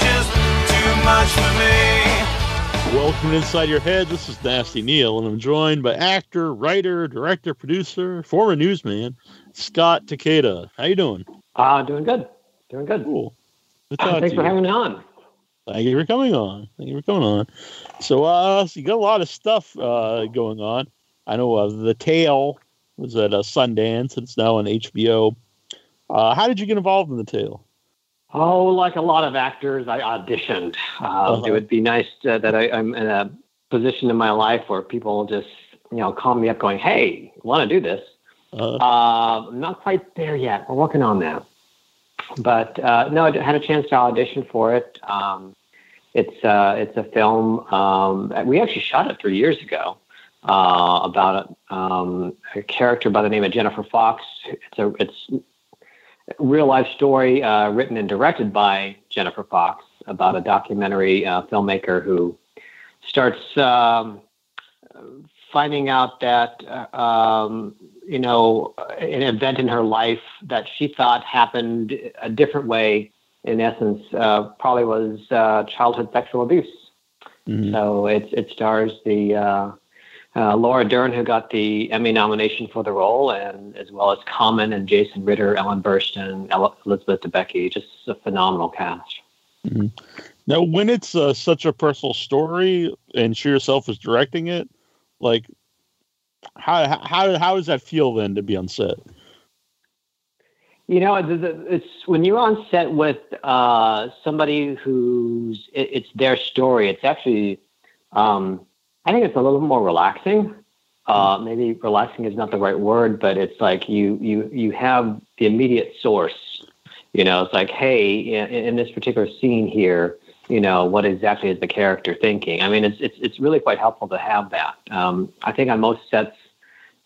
just too much for me. Welcome Inside Your Head. This is Nasty Neil, and I'm joined by actor, writer, director, producer, former newsman, Scott Takeda. How you doing? Uh, doing good. Doing good. Cool. Good ah, thanks for you. having me on. Thank you for coming on. Thank you for coming on. So, uh, so you got a lot of stuff uh, going on. I know uh, the Tale was at uh, Sundance. It's now on HBO. Uh, how did you get involved in the Tale? Oh, like a lot of actors, I auditioned. Uh, uh-huh. It would be nice to, that I, am in a position in my life where people just, you know, call me up going, "Hey, want to do this?" Uh-huh. Uh, I'm not quite there yet. We're working on that. But uh, no, I had a chance to audition for it. Um, it's uh, it's a film. Um, we actually shot it three years ago uh, about a, um, a character by the name of Jennifer Fox. It's a it's real life story uh, written and directed by Jennifer Fox about a documentary uh, filmmaker who starts um, finding out that uh, um, you know an event in her life that she thought happened a different way. In essence, uh, probably was uh, childhood sexual abuse. Mm-hmm. So it it stars the uh, Laura Dern, who got the Emmy nomination for the role, and as well as Common and Jason Ritter, Ellen Burstyn, Elizabeth Debicki, just a phenomenal cast. Mm-hmm. Now, when it's uh, such a personal story and she herself is directing it, like how how how does that feel then to be on set? You know, it's when you're on set with uh, somebody who's it, it's their story. It's actually um, I think it's a little more relaxing. Uh, maybe relaxing is not the right word, but it's like you you you have the immediate source. You know, it's like, hey, in, in this particular scene here, you know, what exactly is the character thinking? I mean, it's it's it's really quite helpful to have that. Um, I think on most sets,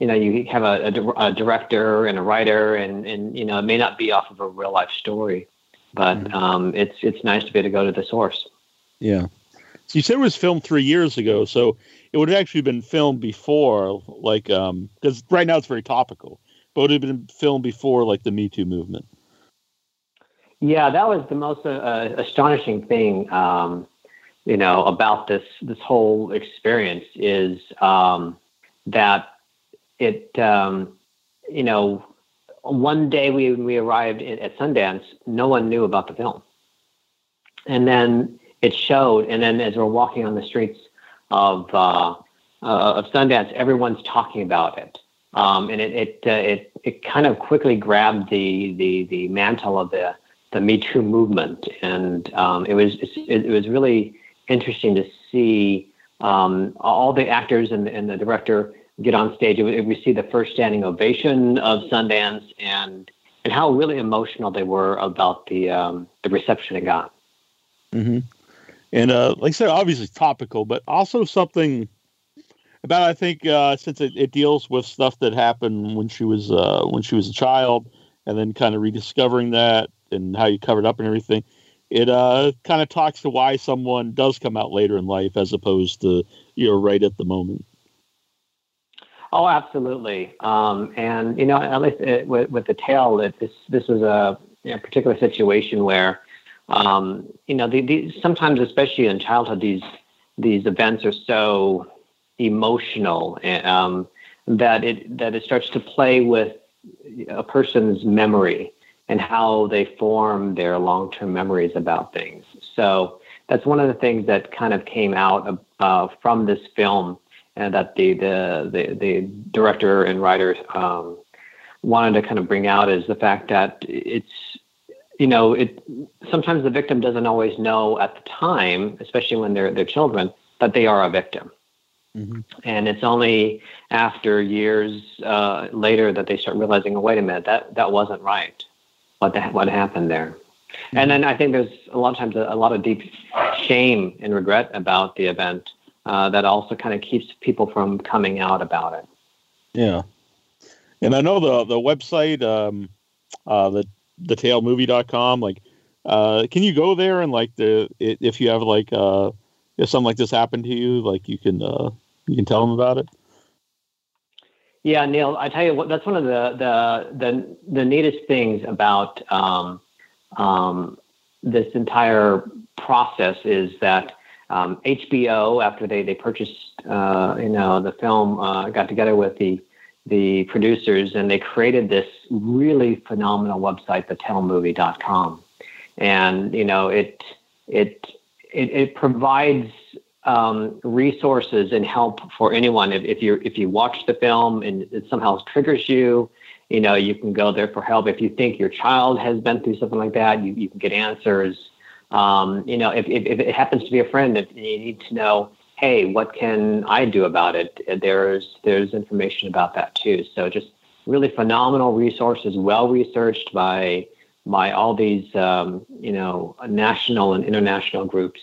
you know, you have a, a, a, director and a writer, and and you know, it may not be off of a real life story, but mm-hmm. um, it's it's nice to be able to go to the source. Yeah. So you said it was filmed three years ago, so it would have actually been filmed before, like, um, because right now it's very topical, but it would have been filmed before, like, the Me Too movement. Yeah, that was the most uh, astonishing thing, um, you know, about this this whole experience is um, that it, um, you know, one day we we arrived at Sundance, no one knew about the film, and then it showed. And then as we're walking on the streets of uh, uh, of Sundance, everyone's talking about it, um, and it it, uh, it it kind of quickly grabbed the the the mantle of the the Me Too movement, and um, it was it, it, was really interesting to see um, all the actors and, and the director get on stage. We see the first standing ovation of Sundance, and and how really emotional they were about the um, the reception it got. Mm-hmm and uh, like I said, obviously topical, but also something about I think uh, since it, it, deals with stuff that happened when she was uh, when she was a child, and then kind of rediscovering that and how you covered up and everything. It uh, kind of talks to why someone does come out later in life as opposed to you know right at the moment. Oh, absolutely. Um, and you know, at least it, with, with the tale, it, this this was a you know, particular situation where um, you know, the, the, sometimes, especially in childhood, these these events are so emotional um, that it that it starts to play with a person's memory and how they form their long-term memories about things. So that's one of the things that kind of came out uh, from this film, and that the the the, the director and writer um, wanted to kind of bring out is the fact that it's you know, it sometimes the victim doesn't always know at the time, especially when they're they're children, that they are a victim. Mm-hmm. And it's only after years uh, later that they start realizing, oh, wait a minute, that that wasn't right. What the, what happened there? Mm-hmm. And then I think there's a lot of times a, a lot of deep shame and regret about the event uh, that also kind of keeps people from coming out about it. Yeah, and I know the the website um, uh, that thetalemovie.com like uh can you go there and like the if you have like uh if something like this happened to you like you can uh you can tell them about it? Yeah neil i tell you what that's one of the the the, the neatest things about um um this entire process is that um, HBO, after they they purchased uh, you know the film, uh, got together with the the producers and they created this really phenomenal website, thetalemovie.com, and you know it it it, it provides um, resources and help for anyone. If, if you if you watch the film and it somehow triggers you, you know you can go there for help. If you think your child has been through something like that, you, you can get answers. Um, you know, if, if, if it happens to be a friend, if you need to know, hey, what can I do about it? There's there's information about that too. So just really phenomenal resources, well researched by by all these um, you know national and international groups.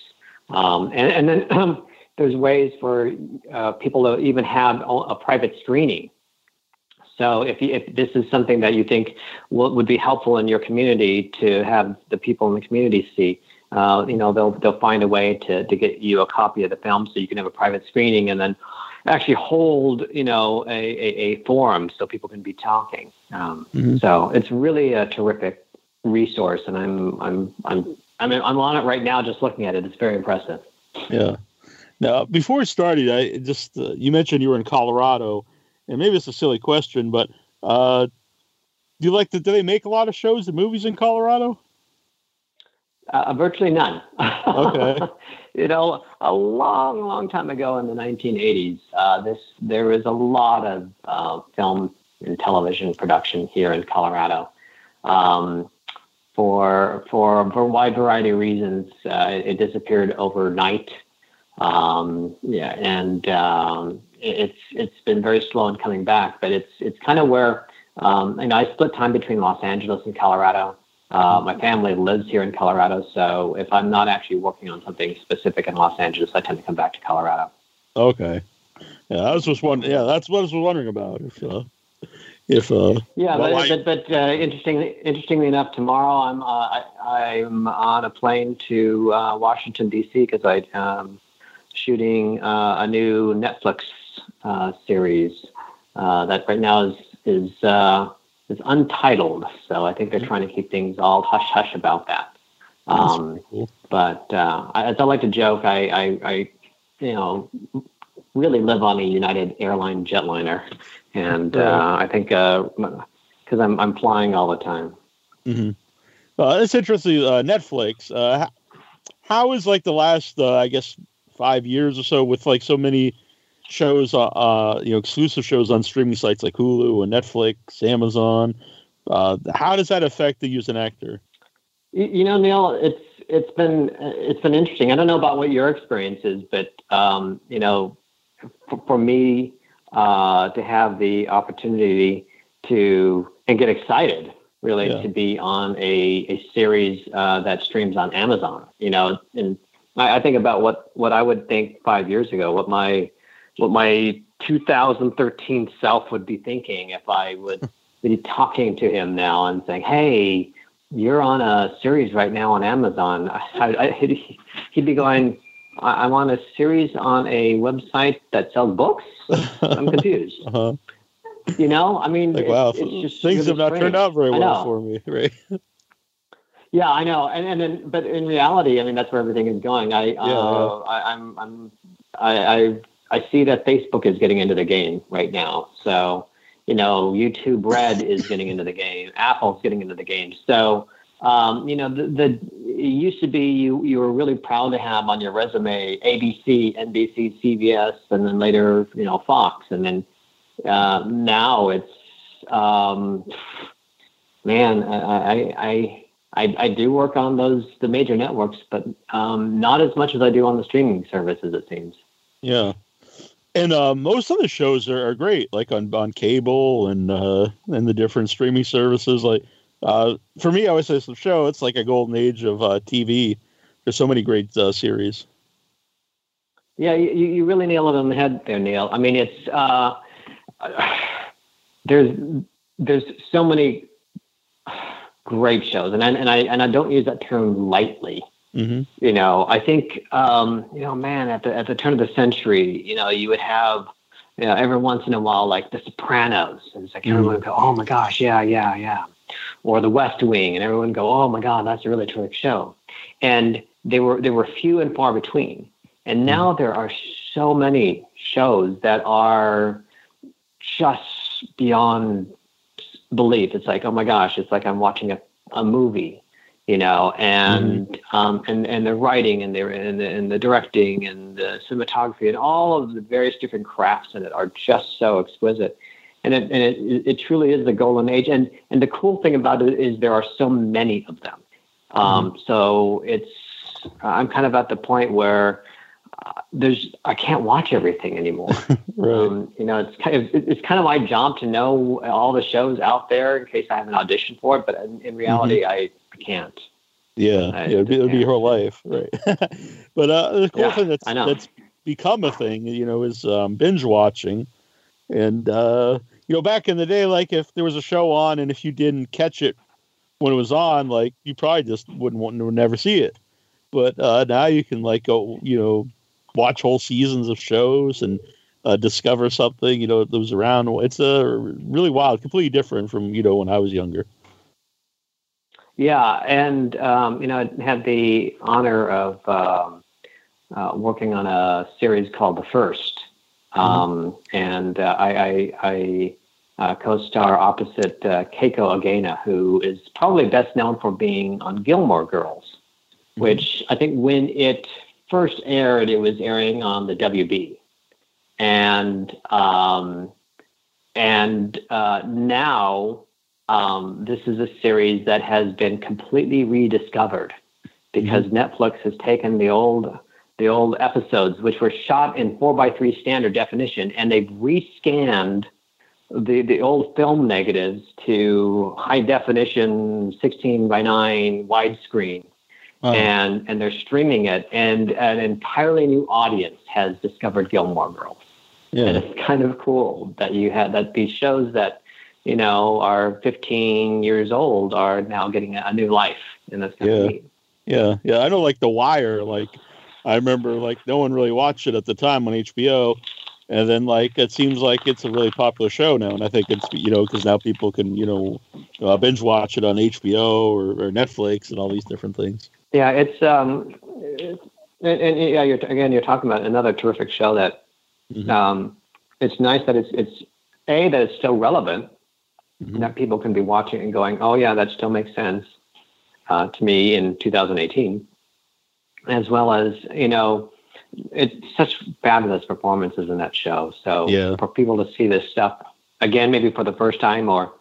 Um, and, and then um, there's ways for uh, people to even have a private screening. So if, you, if this is something that you think will, would be helpful in your community to have the people in the community see, uh, you know, they'll they'll find a way to to get you a copy of the film so you can have a private screening and then actually hold, you know, a, a, a forum so people can be talking. Um, mm-hmm. So it's really a terrific resource, and I'm I'm I'm I mean, I'm on it right now, just looking at it. It's very impressive. Yeah. Now, before we started, I just uh, you mentioned you were in Colorado, and maybe it's a silly question, but uh, do you like to? Do they make a lot of shows and movies in Colorado? Uh, virtually none. Okay. you know, a long, long time ago in the 1980s, uh, this there was a lot of uh, film and television production here in Colorado. Um, for for for a wide variety of reasons. Uh, it disappeared overnight. Um, yeah, and um, it's it's been very slow in coming back. But it's it's kind of where um, you know I split time between Los Angeles and Colorado. Uh, my family lives here in Colorado, so if I'm not actually working on something specific in Los Angeles, I tend to come back to Colorado. Okay. Yeah, I was just wondering. Yeah, that's what I was wondering about. If uh, if uh, yeah, well, but, I, but, but uh, interestingly, interestingly enough, tomorrow I'm uh, I, am on a plane to uh, Washington D.C. because I'm um, shooting uh, a new Netflix uh, series that right now is is is untitled. So I think they're trying to keep things all hush hush about that. Um, cool. But as I like to joke, I, I, I you know really live on a United airline jetliner and uh, I think because uh, I'm I'm flying all the time. Mm-hmm. Uh, it's interesting. Uh, Netflix. Uh, how is like the last, uh, I guess, five years or so with like so many shows, uh, you know, exclusive shows on streaming sites like Hulu and Netflix, Amazon. Uh, how does that affect the use user actor? You, you know, Neil, it's it's been it's been interesting. I don't know about what your experience is, but um, you know, for, for me, uh, to have the opportunity to and get excited really yeah. to be on a, a series uh, that streams on Amazon. You know, and I, I, think about what what I would think five years ago, what my what my 2013 self would be thinking if I would be talking to him now and saying, "Hey, you're on a series right now on Amazon." I, I, he'd, he'd be going I'm on a series on a website that sells books. I'm confused. uh-huh. You know, I mean, like, wow, things really have not strange. turned out very well for me, right? yeah, I know, and and then, but in reality, I mean, that's where everything is going. I, yeah, uh, yeah. I I'm, I'm, I, I, I see that Facebook is getting into the game right now. So, you know, YouTube Red is getting into the game. Apple's getting into the game. So, um, you know, the, the it used to be you you were really proud to have on your resume ABC, NBC, CBS, and then later you know Fox, and then uh, now it's um, man, I, I I I do work on those the major networks, but um, not as much as I do on the streaming services. It seems. Yeah. And uh, most of the shows are, are great, like on, on cable and uh, and the different streaming services. Like uh, for me, I always say the show. It's like a golden age of uh, TV. There's so many great uh, series. Yeah, you, you really nail it on the head there, Neil. I mean, it's uh, there's there's so many great shows, and I, and I and I don't use that term lightly. Mm-hmm. You know, I think um, you know, man, at the at the turn of the century, you know, you would have you know every once in a while like The Sopranos, and it's like mm-hmm. everyone would go, oh my gosh, yeah, yeah, yeah or The West Wing, and everyone go, "Oh my God, that's a really terrific show." And they were they were few and far between. And now there are so many shows that are just beyond belief. It's like, oh my gosh, it's like I'm watching a, a movie, you know, and mm-hmm. um, and and the writing and the, and the and the directing and the cinematography and all of the various different crafts in it are just so exquisite. And it, and it, it truly is the golden age. And and the cool thing about it is there are so many of them. Um, mm-hmm. So it's I'm kind of at the point where there's I can't watch everything anymore. right. Um, you know, it's kind of it's kind of my job to know all the shows out there in case I have an audition for it. But in, in reality, mm-hmm. I can't. Yeah, I, yeah, it'd be, it'd be whole life, right? but uh, the cool yeah, thing that's that's become a thing, you know, is um, binge watching, and uh, you know, back in the day, like if there was a show on, and if you didn't catch it when it was on, like you probably just wouldn't want to never see it. But uh, now you can like go, you know, watch whole seasons of shows and uh, discover something you know that was around. It's a uh, really wild, completely different from you know when I was younger. Yeah, and um, you know, I had the honor of um, uh, working on a series called The First, mm-hmm. um, mm-hmm. and uh, I, I, I uh, co-star opposite uh, Keiko Agena, who is probably best known for being on Gilmore Girls, mm-hmm. which I think when it first aired, it was airing on the WB, and um, and uh, now um, this is a series that has been completely rediscovered because mm-hmm. Netflix has taken the old the old episodes, which were shot in four by three standard definition, and they've rescanned the the old film negatives to high definition 16 by 9 widescreen Oh. and and they're streaming it, and an entirely new audience has discovered Gilmore Girls. Yeah. And it's kind of cool that you had that these shows that you know are 15 years old are now getting a new life, in this kind yeah. Yeah, yeah, I know. Like The Wire, like I remember, like no one really watched it at the time on HBO, and then like it seems like it's a really popular show now, and I think it's you know because now people can you know uh, binge watch it on HBO or, or Netflix and all these different things. Yeah, it's um, it's, and, and, yeah, you're again you're talking about another terrific show that mm-hmm. um, it's nice that it's it's a that it's still relevant mm-hmm. that people can be watching and going, oh yeah, that still makes sense uh, to me in 2018, as well as you know it's such fabulous performances in that show. So yeah. for people to see this stuff again, maybe for the first time or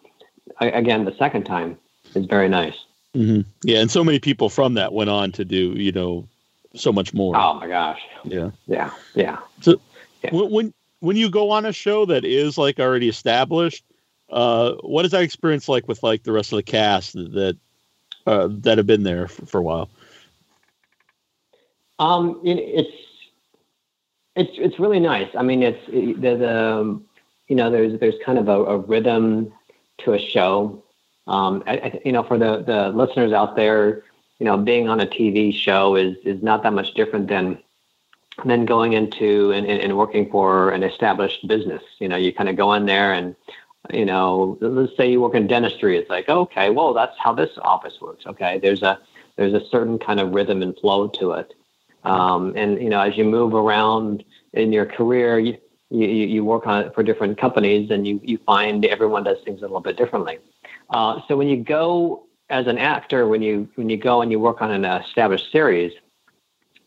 again the second time, is very nice. Mm-hmm. Yeah, and so many people from that went on to do you know so much more. Oh my gosh. Yeah. Yeah. Yeah. So yeah. when when you go on a show that is like already established, uh, what is that experience like with like the rest of the cast that uh, that have been there for, for a while? Um, it, it's it's it's really nice. I mean, it's it, the, the you know there's there's kind of a, a rhythm to a show um, I, I, you know, for the, the listeners out there, you know, being on a TV show is, is not that much different than than going into and, and working for an established business. You know, you kind of go in there and, you know, let's say you work in dentistry. It's like, okay, well, that's how this office works. Okay, there's a there's a certain kind of rhythm and flow to it. Um, and you know, as you move around in your career, you you, you work on for different companies, and you you find everyone does things a little bit differently. Uh, so when you go as an actor, when you when you go and you work on an established series,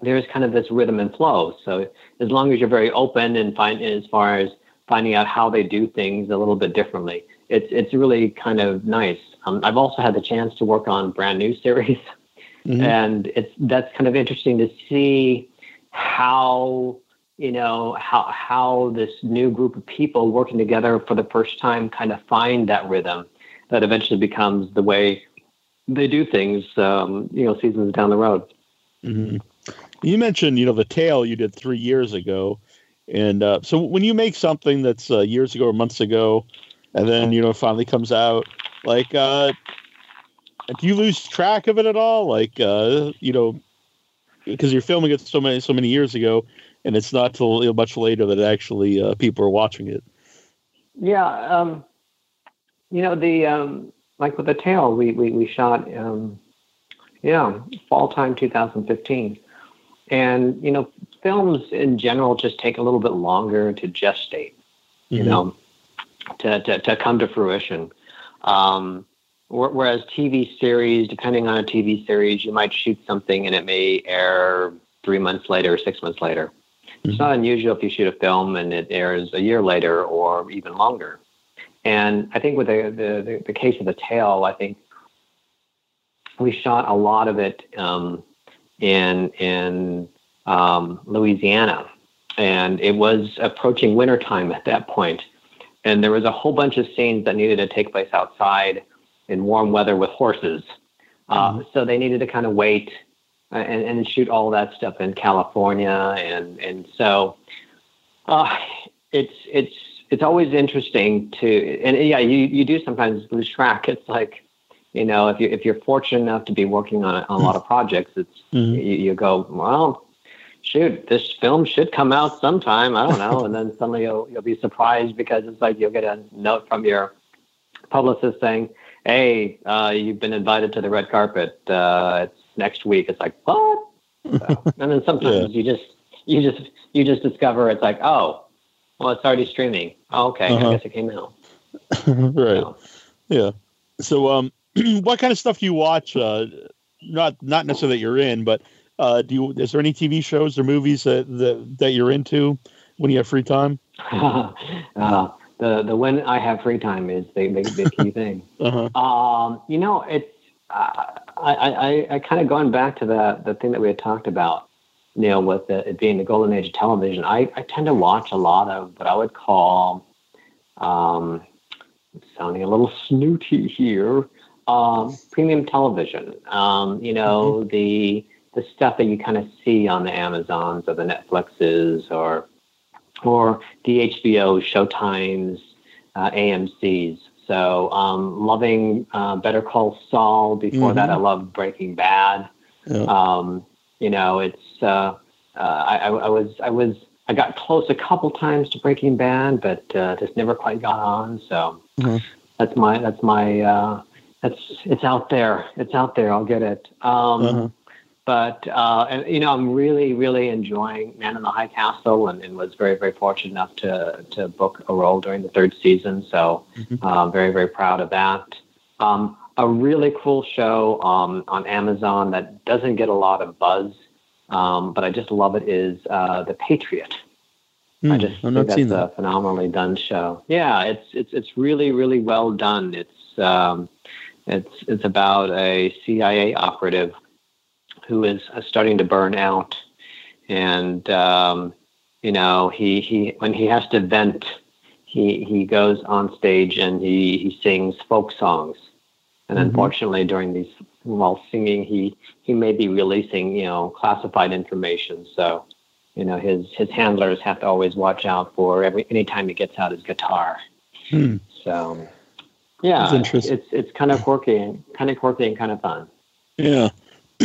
there's kind of this rhythm and flow. So as long as you're very open and find as far as finding out how they do things a little bit differently, it's it's really kind of nice. Um, I've also had the chance to work on brand new series, mm-hmm. and it's that's kind of interesting to see how you know how how this new group of people working together for the first time kind of find that rhythm that eventually becomes the way they do things, um, you know, seasons down the road. Mm-hmm. You mentioned, you know, the tale you did three years ago. And uh, so when you make something that's uh, years ago or months ago, and then, you know, finally comes out, like, uh, do you lose track of it at all? Like, uh, you know, because you're filming it so many, so many years ago, and it's not till much later that actually uh, people are watching it. Yeah. Um, you know the um, like with the tale we we, we shot um, yeah fall time 2015 and you know films in general just take a little bit longer to gestate, you mm-hmm. know, to, to, to come to fruition. Um, whereas TV series, depending on a TV series, you might shoot something and it may air three months later, six months later. Mm-hmm. It's not unusual if you shoot a film and it airs a year later or even longer. And I think with the, the, the, the case of the tale, I think we shot a lot of it um, in in um, Louisiana, and it was approaching wintertime at that point, and there was a whole bunch of scenes that needed to take place outside in warm weather with horses. Uh, mm-hmm. So they needed to kind of wait and, and shoot all that stuff in California, and and so uh, it's it's it's always interesting to and yeah you you do sometimes lose track. It's like you know, if you if you're fortunate enough to be working on a, on a lot of projects, it's mm-hmm. you, you, go, well, shoot, this film should come out sometime. I don't know, and then suddenly you'll you'll be surprised because it's like you'll get a note from your publicist saying, "Hey, uh, you've been invited to the red carpet. Uh, it's next week." It's like what? So, and then sometimes yeah. you just you just you just discover it's like, oh, well, it's already streaming. Oh, okay, uh-huh. I guess it came out. right. So, yeah. So, um, what kind of stuff do you watch? Uh, not not necessarily that you're in, but uh, do you? Is there any TV shows or movies that that, that you're into when you have free time? uh, the the when I have free time is the the, the key thing. uh-huh. um, you know, it's uh, I I, I kind of going back to the the thing that we had talked about. You know, with the, it being the golden age of television, I, I tend to watch a lot of what I would call um, sounding a little snooty here, um, premium television. Um, you know, mm-hmm. the the stuff that you kind of see on the Amazons or the Netflixes or or the HBO, Showtimes, uh, AMC's. So um, loving uh, Better Call Saul. Before mm-hmm. that, I loved Breaking Bad. Yeah. Um, you know, it's uh, uh I, I, was I was I got close a couple times to Breaking Bad, but uh, just never quite got on. So mm-hmm. that's my that's my uh, it's it's out there. It's out there. I'll get it. Um, uh-huh. But uh, and, you know, I'm really really enjoying Man in the High Castle, and, and, was very very fortunate enough to to book a role during the third season. So mm-hmm. uh, very very proud of that. Um, a really cool show um, on Amazon that doesn't get a lot of buzz, um, but I just love it. Is uh, The Patriot. Mm, I just think that's a that. phenomenally done show. Yeah, it's it's it's really really well done. It's um, it's it's about a CIA operative who is uh, starting to burn out, and um, you know he he when he has to vent, he he goes on stage and he he sings folk songs, and mm-hmm. unfortunately during these while singing he he may be releasing you know classified information, so you know his his handlers have to always watch out for every anytime he gets out his guitar. Hmm. So yeah, it's it's kind of quirky and kind of quirky and kind of fun. Yeah,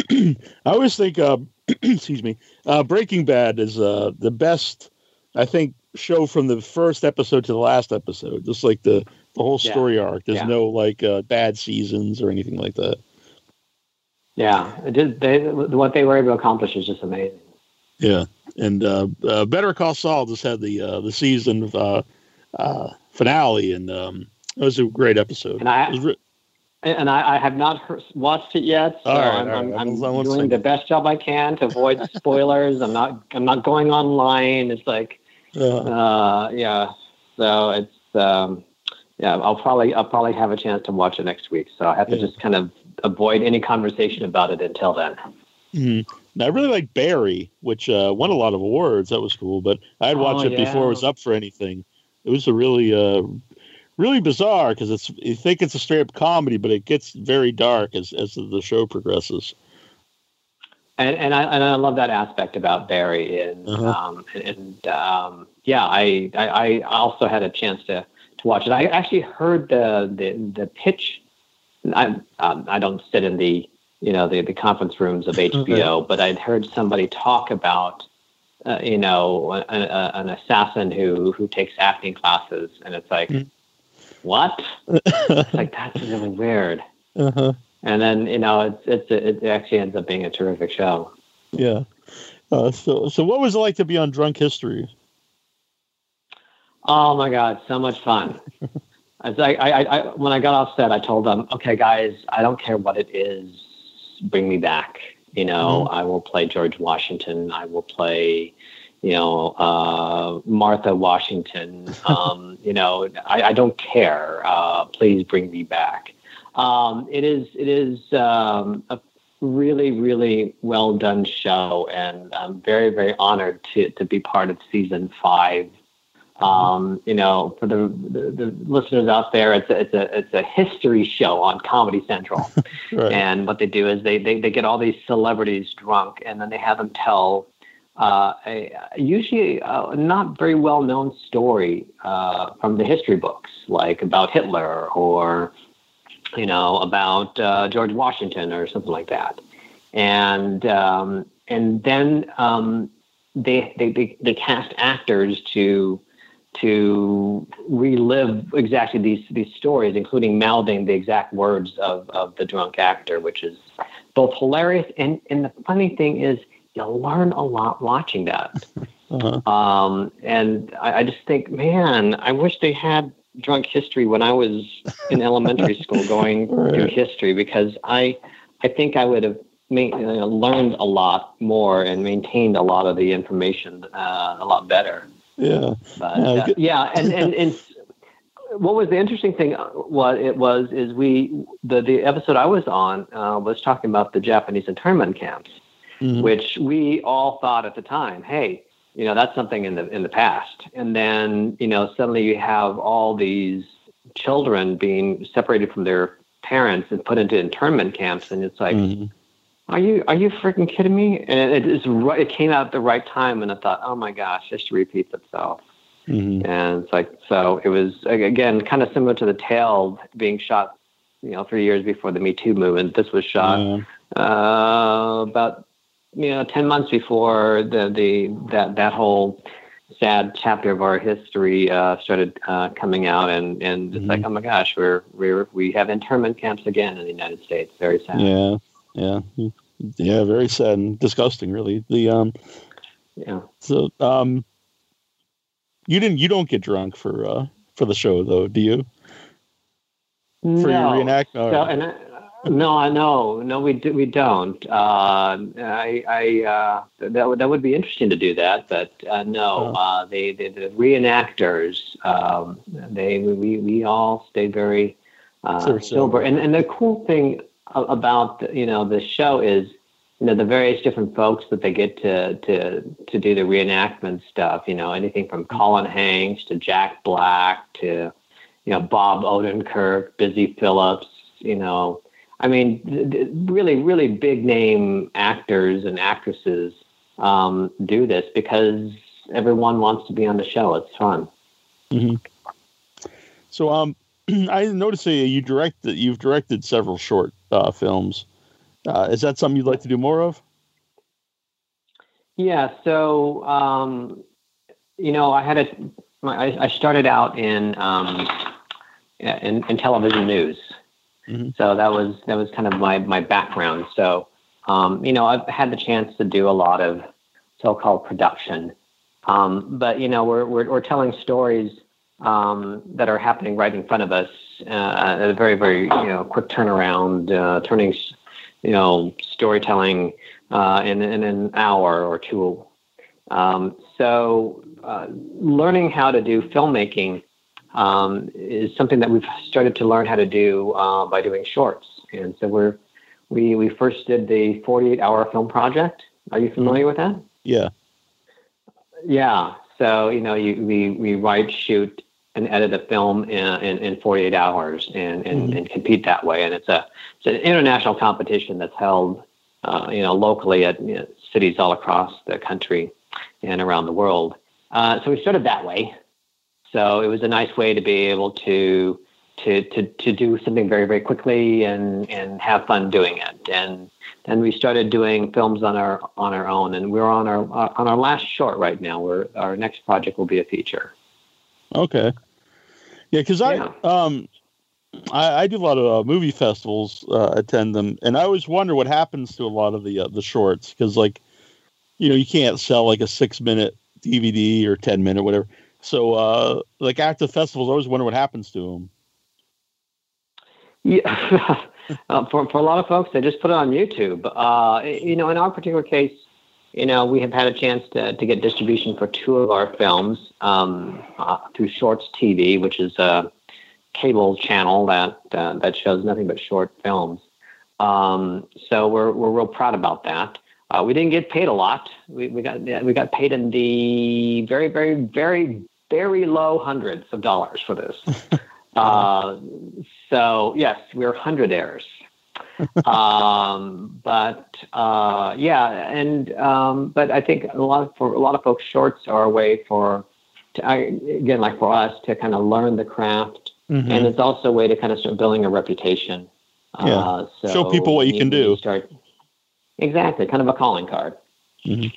I always think, uh, excuse me, uh, Breaking Bad is uh, the best. I think show from the first episode to the last episode, just like the the whole story yeah. arc. There's yeah. no like uh, bad seasons or anything like that. Yeah, it did. They what they were able to accomplish is just amazing. Yeah, and uh, uh, Better Call Saul just had the uh, the season uh, uh, finale, and um, it was a great episode. And I, re- and I, I, have not heard, watched it yet, so right, I'm, right. I'm, I'm doing the best job I can to avoid spoilers. I'm not I'm not going online. It's like, uh, uh, yeah. So it's um, yeah. I'll probably I'll probably have a chance to watch it next week. So I have to yeah. just kind of avoid any conversation about it until then. Mm-hmm. I really like Barry, which uh, won a lot of awards. That was cool, but I'd watch oh, it yeah. before it was up for anything. It was a really uh, really bizarre because it's you think it's a straight up comedy, but it gets very dark as as the show progresses. And and I and I love that aspect about Barry, and uh-huh. um, and, um, yeah, I, I, I also had a chance to to watch it. I actually heard the the the pitch. I um, I don't sit in the you know the the conference rooms of HBO, but I'd heard somebody talk about. Uh, you know, a, a, an assassin who who takes acting classes, and it's like, mm what? it's like that's really weird. Uh-huh. And then you know it's it's it actually ends up being a terrific show. Yeah. Uh, so, so what was it like to be on Drunk History? Oh my God, so much fun. I, I, I, when I got off set, I told them, okay, guys, I don't care what it is, bring me back. You know, mm-hmm. I will play George Washington. I will play, you know, uh, Martha Washington. Um, you know, I, I don't care. Uh, please bring me back. Um, it is, it is um, a really, really well done show, and I'm very, very honored to to be part of season five um, you know, for the, the, the, listeners out there, it's a, it's a it's a history show on Comedy Central, right. and what they do is they, they they get all these celebrities drunk, and then they have them tell uh, a usually a not very well known story uh, from the history books, like about Hitler or you know about uh, George Washington or something like that, and um, and then um, they, they they they cast actors to to relive exactly these these stories, including mouthing the exact words of, of the drunk actor, which is both hilarious and and the funny thing is you learn a lot watching that. Uh-huh. Um, and I, I just think, man, I wish they had drunk history when I was in elementary school going right. through history because I I think I would have made, uh, learned a lot more and maintained a lot of the information uh, a lot better. Yeah. But, uh, yeah, and, and and what was the interesting thing? Uh, what it was is we the the episode I was on uh, was talking about the Japanese internment camps, mm-hmm. which we all thought at the time, hey, you know, that's something in the in the past. And then you know, suddenly you have all these children being separated from their parents and put into internment camps, and it's like. Mm-hmm are you are you freaking kidding me? And it is right. It came out at the right time, and I thought, oh my gosh, history repeats itself. Mm-hmm. And it's like so. It was again kind of similar to the tale being shot, you know, three years before the Me Too movement. This was shot uh, about you know ten months before the the that that whole sad chapter of our history uh, started uh, coming out, and and it's mm-hmm. like, oh my gosh, we're we're we have internment camps again in the United States. Very sad. Yeah yeah, yeah, very sad and disgusting, really. The um, yeah. So um, you didn't you don't get drunk for uh for the show though, do you? For no. your reenactment? So, and I, no, I know, no, we do, we don't. Uh, I, I uh, that would that would be interesting to do that, but uh, no, oh. uh, they, they, the reenactors, um, they we we all stay very uh, sober. And and the cool thing about you know the show is you know the various different folks that they get to to to do the reenactment stuff. You know anything from Colin Hanks to Jack Black to you know Bob Odenkirk, Busy Phillips. You know, I mean, really really big name actors and actresses um, do this because everyone wants to be on the show. It's fun. Mm-hmm. So um, I noticed that you directed you've directed several short uh, films. Uh, is that something you'd like to do more of? Yeah. So, um, you know, I had a, I, I started out in, um, in, in television news. Mm-hmm. So that was, that was kind of my, my background. So, um, you know, I've had the chance to do a lot of so-called production. Um, but, you know, we're, we're, we're telling stories um, that are happening right in front of us uh, at a very, very you know quick turnaround, uh, turning you know storytelling uh, in, in an hour or two. Um, so uh, learning how to do filmmaking um, is something that we've started to learn how to do uh, by doing shorts, and so we're we we first did the 48 hour film project. Are you familiar mm-hmm. with that? Yeah. Yeah. So you know, you, we we write, shoot, and edit a film in, in, in 48 hours and, and, mm-hmm. and, compete that way. And it's a it's an international competition that's held, uh, you know, locally at you know, cities all across the country and around the world. Uh, so we started that way. So it was a nice way to be able to to to to do something very very quickly and and have fun doing it. And then we started doing films on our on our own, and we're on our on our last short right now. Where our next project will be a feature. Okay. Yeah, because yeah. I um I, I, do a lot of uh, movie festivals, uh, attend them, and I always wonder what happens to a lot of the uh, the shorts because like you know, you can't sell like a six minute DVD or 10 minute, whatever. So, uh, like after festivals, I always wonder what happens to them. Yeah. uh, for, for a lot of folks, they just put it on YouTube. Uh, you know, in our particular case, you know, we have had a chance to, to get distribution for two of our films um, uh, through Shorts TV, which is a cable channel that uh, that shows nothing but short films. Um, so we're we're real proud about that. Uh, we didn't get paid a lot. We, we got we got paid in the very very very very low hundreds of dollars for this. uh, so yes, we're hundredaires. um, but uh, yeah, and um, but I think a lot of, for a lot of folks, shorts are a way for to, I, again like for us to kind of learn the craft, mm-hmm. and it's also a way to kind of start building a reputation. Yeah. Uh, so Show people what you, you can do. Start exactly, kind of a calling card. Mm-hmm.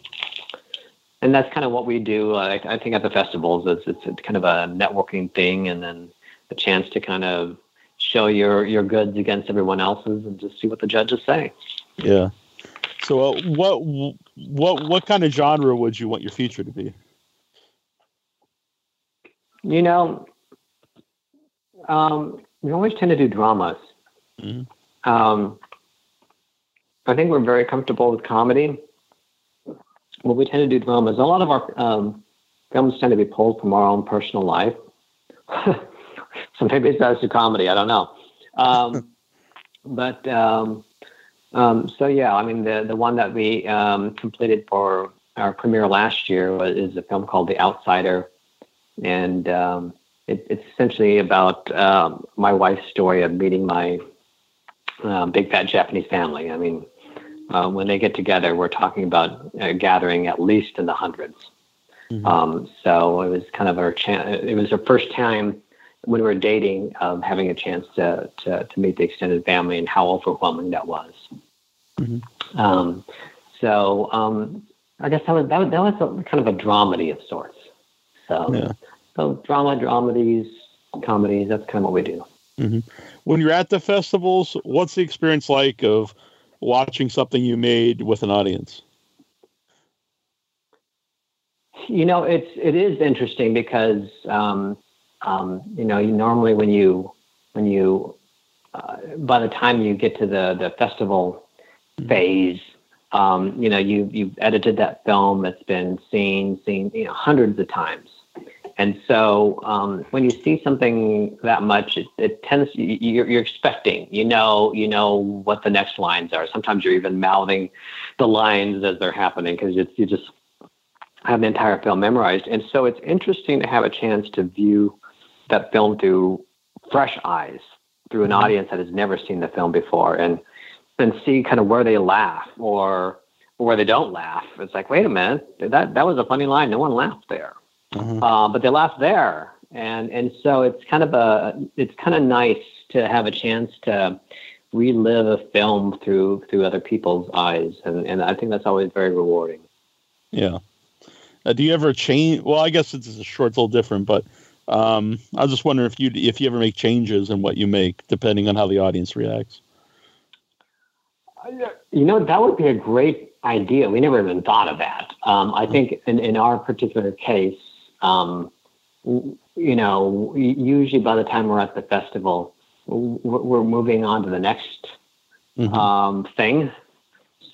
And that's kind of what we do. Uh, I, I think at the festivals, it's, it's kind of a networking thing, and then a chance to kind of show your your goods against everyone else's and just see what the judges say. Yeah. So uh, what what what kind of genre would you want your feature to be? You know, um, we always tend to do dramas. Mm-hmm. Um, I think we're very comfortable with comedy. What we tend to do dramas. A lot of our um, films tend to be pulled from our own personal life. so maybe it's as a comedy. I don't know. Um, but um, um, so yeah, I mean the the one that we um, completed for our premiere last year was, is a film called The Outsider, and um, it, it's essentially about um, my wife's story of meeting my big fat Japanese family. I mean, uh, when they get together, we're talking about a gathering at least in the 100s mm-hmm. so it was kind of our chance. It was our first time when we were dating, um, having a chance to, to, to meet the extended family and how overwhelming that was. Mm-hmm. Um, so um, I guess that was that was, that was a, kind of a dramedy of sorts. So yeah. so drama, dramedies, comedies. That's kind of what we do. Mm-hmm. When you're at the festivals, what's the experience like of watching something you made with an audience? You know, it's it is interesting because um, um, you know, you normally when you when you uh, by the time you get to the the festival mm-hmm. phase, um, you know, you you've edited that film. It's been seen seen you know hundreds of times, and so um, when you see something that much, it, it tends you're, you're expecting. You know, you know what the next lines are. Sometimes you're even mouthing the lines as they're happening because you just have the entire film memorized. And so it's interesting to have a chance to view that film through fresh eyes, through an mm-hmm. audience that has never seen the film before, and and see kind of where they laugh or, or where they don't laugh. It's like, wait a minute, that that was a funny line. No one laughed there, mm-hmm. uh, but they laughed there, and and so it's kind of a it's kind of nice to have a chance to relive a film through through other people's eyes, and and I think that's always very rewarding. Yeah. Uh, do you ever change? Well, I guess it's a short, little different, but um, I was just wondering if you if you ever make changes in what you make depending on how the audience reacts. You know, that would be a great idea. We never even thought of that. Um, I think in, in our particular case, um, you know, usually by the time we're at the festival, we're moving on to the next mm-hmm. um, thing.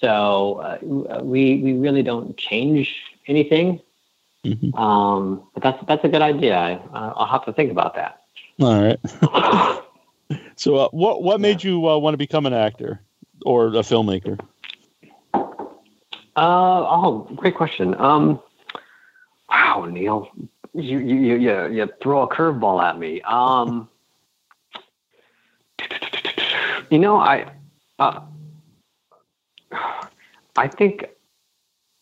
So uh, we we really don't change anything. Mm-hmm. Um, but that's that's a good idea. I, will have to think about that. All right. so, uh, what what made yeah. you uh, want to become an actor or a filmmaker? Uh, oh, great question. Um, wow, Neil, you you you you throw a curveball at me. Um, you know, I uh, I think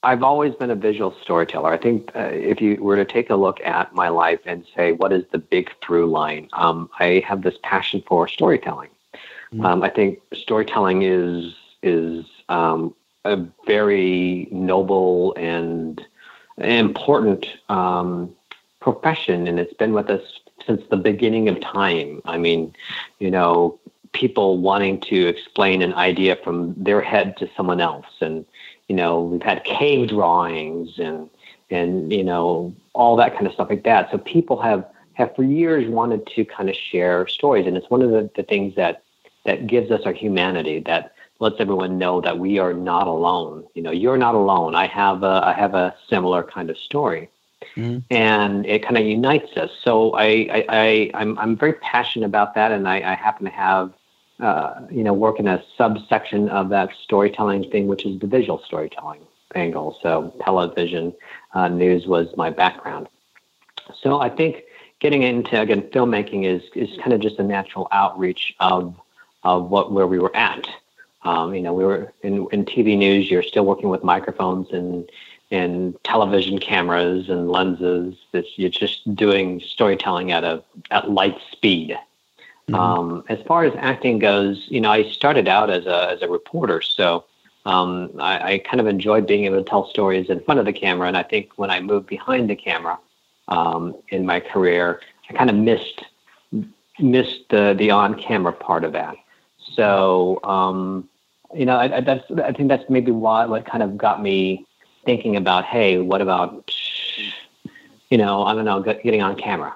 I've always been a visual storyteller. I think uh, if you were to take a look at my life and say, what is the big through line? Um, I have this passion for storytelling. Mm-hmm. Um, I think storytelling is is um, a very noble and important um, profession, and it's been with us since the beginning of time. I mean, you know, people wanting to explain an idea from their head to someone else, and you know, we've had cave drawings and and you know all that kind of stuff like that. So people have have for years wanted to kind of share stories, and it's one of the, the things that that gives us our humanity that lets everyone know that we are not alone. You know, you're not alone. I have a I have a similar kind of story. Mm-hmm. And it kind of unites us. So I, I, I, I'm, I'm very passionate about that, and I, I happen to have uh, you know, work in a subsection of that storytelling thing, which is the visual storytelling angle. So television uh, news was my background. So I think getting into again filmmaking is is kind of just a natural outreach of of what where we were at. Um, you know, we were in in TV news. You're still working with microphones and and television cameras and lenses. That you're just doing storytelling at a at light speed. Mm-hmm. Um, as far as acting goes, you know, I started out as a as a reporter, so um, I, I, kind of enjoyed being able to tell stories in front of the camera. And I think when I moved behind the camera um, in my career, I kind of missed missed the the on camera part of that. So um, you know, I, I, that's I think that's maybe why what kind of got me thinking about, hey, what about you know, I don't know, getting on camera.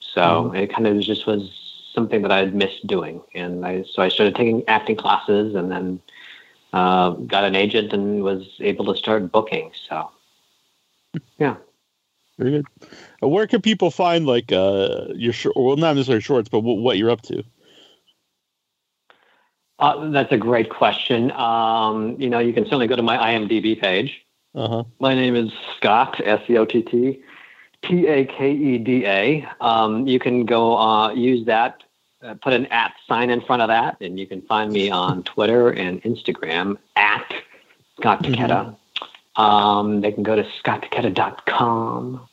So mm-hmm. it kind of just was something that I had missed doing, and I so I started taking acting classes, and then uh, got an agent and was able to start booking. So, yeah. Very good. Uh, where can people find like uh, your sh- well, not necessarily shorts, but w- what you're up to? Uh, that's a great question. Um, you know, you can certainly go to my IMDb page. Uh-huh. My name is Scott S E O T T T A K E D A. Um, you can go uh, use that uh, put an at sign in front of that, and you can find me on Twitter and Instagram at Scott Takeda. Mm-hmm. Um, they can go to scotttakeda.com.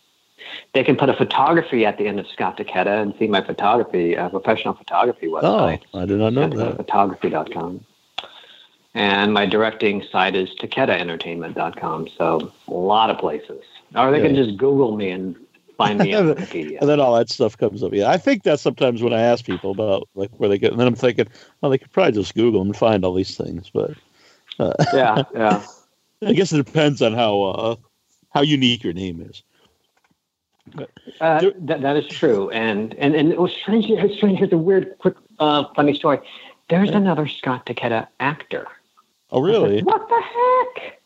They can put a photography at the end of Scott Takeda and see my photography, uh, professional photography website. Oh, I did not know that. Photography.com. And my directing site is takedaentertainment.com. So a lot of places. Or they yeah. can just Google me and find me on Wikipedia. and then all that stuff comes up. Yeah, I think that sometimes when I ask people about like where they get, and then I'm thinking, well, they could probably just Google and find all these things. But uh, yeah, yeah. I guess it depends on how uh, how unique your name is. Uh, that, that is true, and and and it was strange. It's strange. Here's a weird, quick, uh, funny story. There's another Scott Takeda actor. Oh, really? Like, what the heck?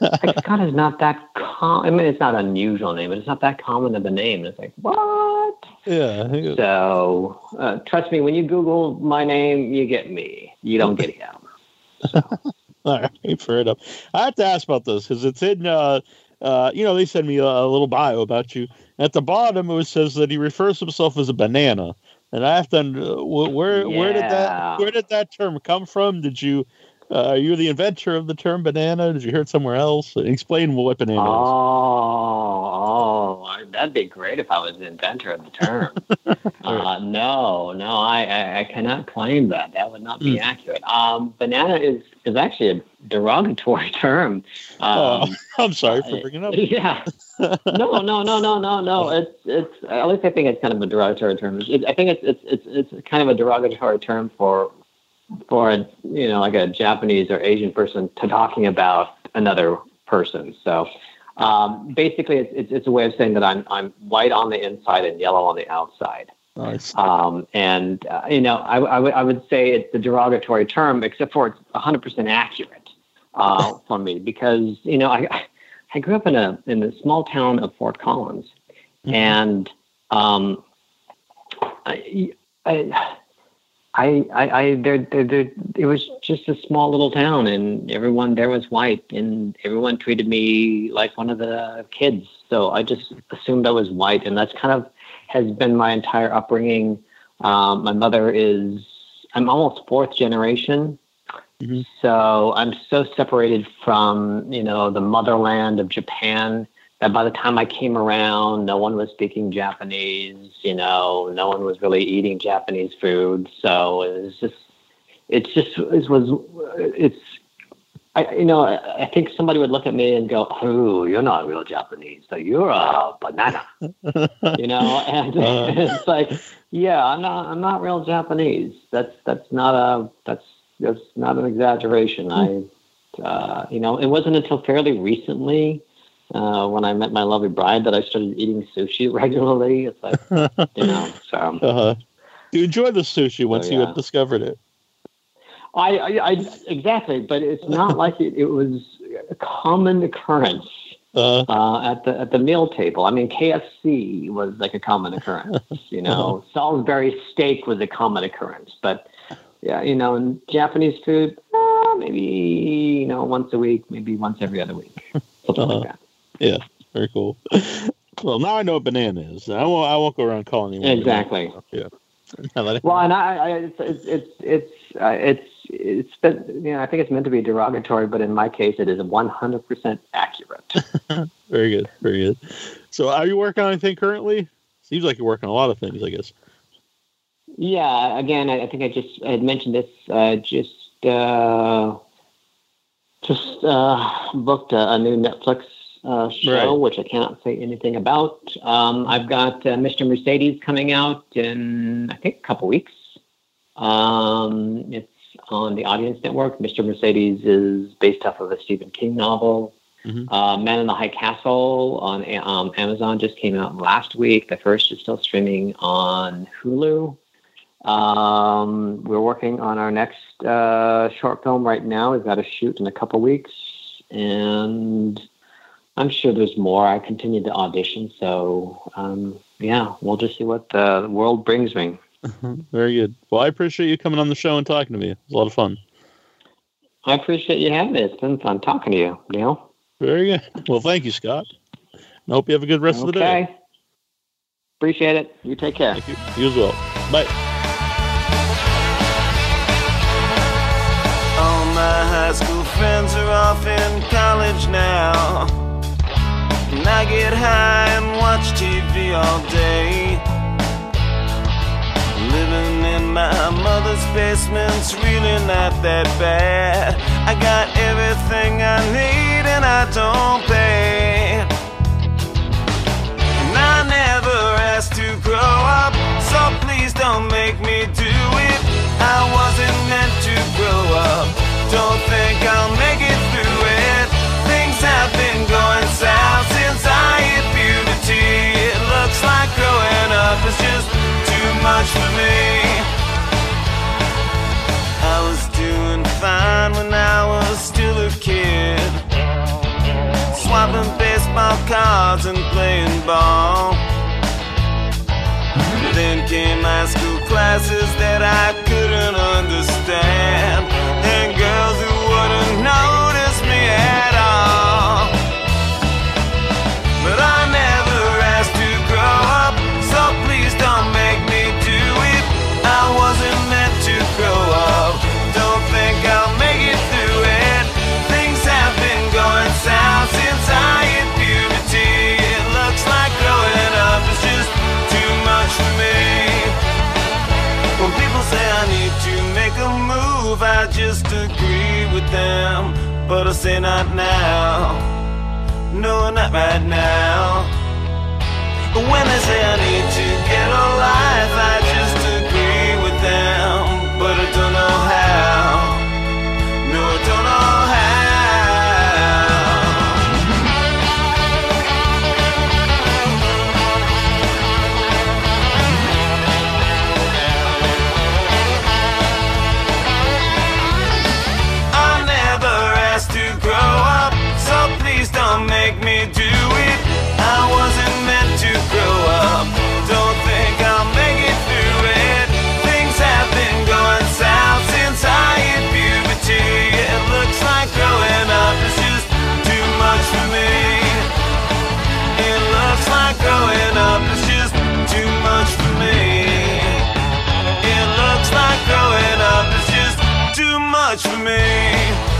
like Scott is not that com. I mean, it's not unusual name, but it's not that common of a name. It's like what? Yeah. So uh, trust me, when you Google my name, you get me. You don't get him. So. All right, fair enough. I have to ask about this because it's in. Uh, uh, you know, they send me a, a, little bio about you. At the bottom, it says that he refers himself as a banana, and I have to. Uh, where yeah. where did that where did that term come from? Did you uh, are you the inventor of the term banana? Did you hear it somewhere else? Explain what banana oh, is. Oh, that'd be great if I was the inventor of the term. uh, no, no, I, I, I, cannot claim that. That would not be mm. accurate. Um, banana is, is actually a derogatory term. Oh, um, oh, I'm sorry for bringing up. Yeah. no, no, no, no, no, no. It's it's at least I think it's kind of a derogatory term. It, I think it's it's it's it's kind of a derogatory term for for a, you know like a Japanese or Asian person to talking about another person. So um, basically, it's, it's, it's a way of saying that I'm I'm white on the inside and yellow on the outside. Nice. Um, and uh, you know, I, I, w- I would say it's a derogatory term, except for it's 100% accurate uh, for me because you know I I grew up in a in the small town of Fort Collins, mm-hmm. and um, I, I I, I, I there, there, there, it was just a small little town, and everyone there was white, and everyone treated me like one of the kids. So I just assumed I was white, and that's kind of has been my entire upbringing. Um, my mother is, I'm almost fourth generation, mm-hmm. so I'm so separated from you know the motherland of Japan that by the time I came around, no one was speaking Japanese. You know, no one was really eating Japanese food. So it was just, it's just, it was, it's, I, you know, I think somebody would look at me and go, "Oh, you're not real Japanese. So you're a banana." you know, and uh. it's like, yeah, I'm not. I'm not real Japanese. That's that's not a. That's that's not an exaggeration. I uh, you know, it wasn't until fairly recently uh, when I met my lovely bride that I started eating sushi regularly. It's like, you know, so. Uh-huh. You enjoy the sushi once so, yeah. you had discovered it. I, I, I, exactly, but it's not like it, it was a common occurrence uh, uh, at the at the meal table. I mean, KFC was like a common occurrence. You know, uh-huh. Salisbury steak was a common occurrence, but yeah, you know, in Japanese food, uh, maybe you know once a week, maybe once every other week, something uh-huh. like that. Yeah, very cool. well, now I know what banana is. I won't. I won't go around calling you. Exactly. Yeah. well, and I, I it's it's it's it's uh, it's it's been, you know, I think it's meant to be derogatory, but in my case, it is 100% accurate. very good, very good. So, are you working on anything currently? Seems like you're working on a lot of things, I guess. Yeah, again, I, I think I just I had mentioned this. Uh, just uh, just uh, booked a, a, new Netflix uh, show, right. which I cannot say anything about. Um, I've got uh, Mr. Mercedes coming out in I think a couple weeks. Um, it's on the Audience Network. Mr. Mercedes is based off of a Stephen King novel. Mm-hmm. Uh, Man in the High Castle on um, Amazon just came out last week. The first is still streaming on Hulu. Um, we're working on our next uh, short film right now. We've got to shoot in a couple weeks, and I'm sure there's more. I continue to audition, so um, yeah, we'll just see what the world brings me. Very good. Well, I appreciate you coming on the show and talking to me. It was a lot of fun. I appreciate you having me. It's been fun talking to you, Neil. Very good. Well, thank you, Scott. I hope you have a good rest okay. of the day. Appreciate it. You take care. Thank you. You as well. Bye. High school friends are off in college now. And I get high and watch TV all day. Living in my mother's basement's really not that bad. I got everything I need and I don't pay. Think I'll make it through it. Things have been going south since I hit puberty. It looks like growing up is just too much for me. I was doing fine when I was still a kid. Swapping baseball cards and playing ball. Then came high school classes that I couldn't understand. And girls wouldn't notice me at all. But I never asked to grow up, so please don't make me do it. I wasn't meant to grow up. Don't think I'll make it through it. Things have been going south since I hit puberty. It looks like growing up is just too much for me. When people say I need to make a move, I just. But I say not now. No, not right now. When they say I need to get a life, I me.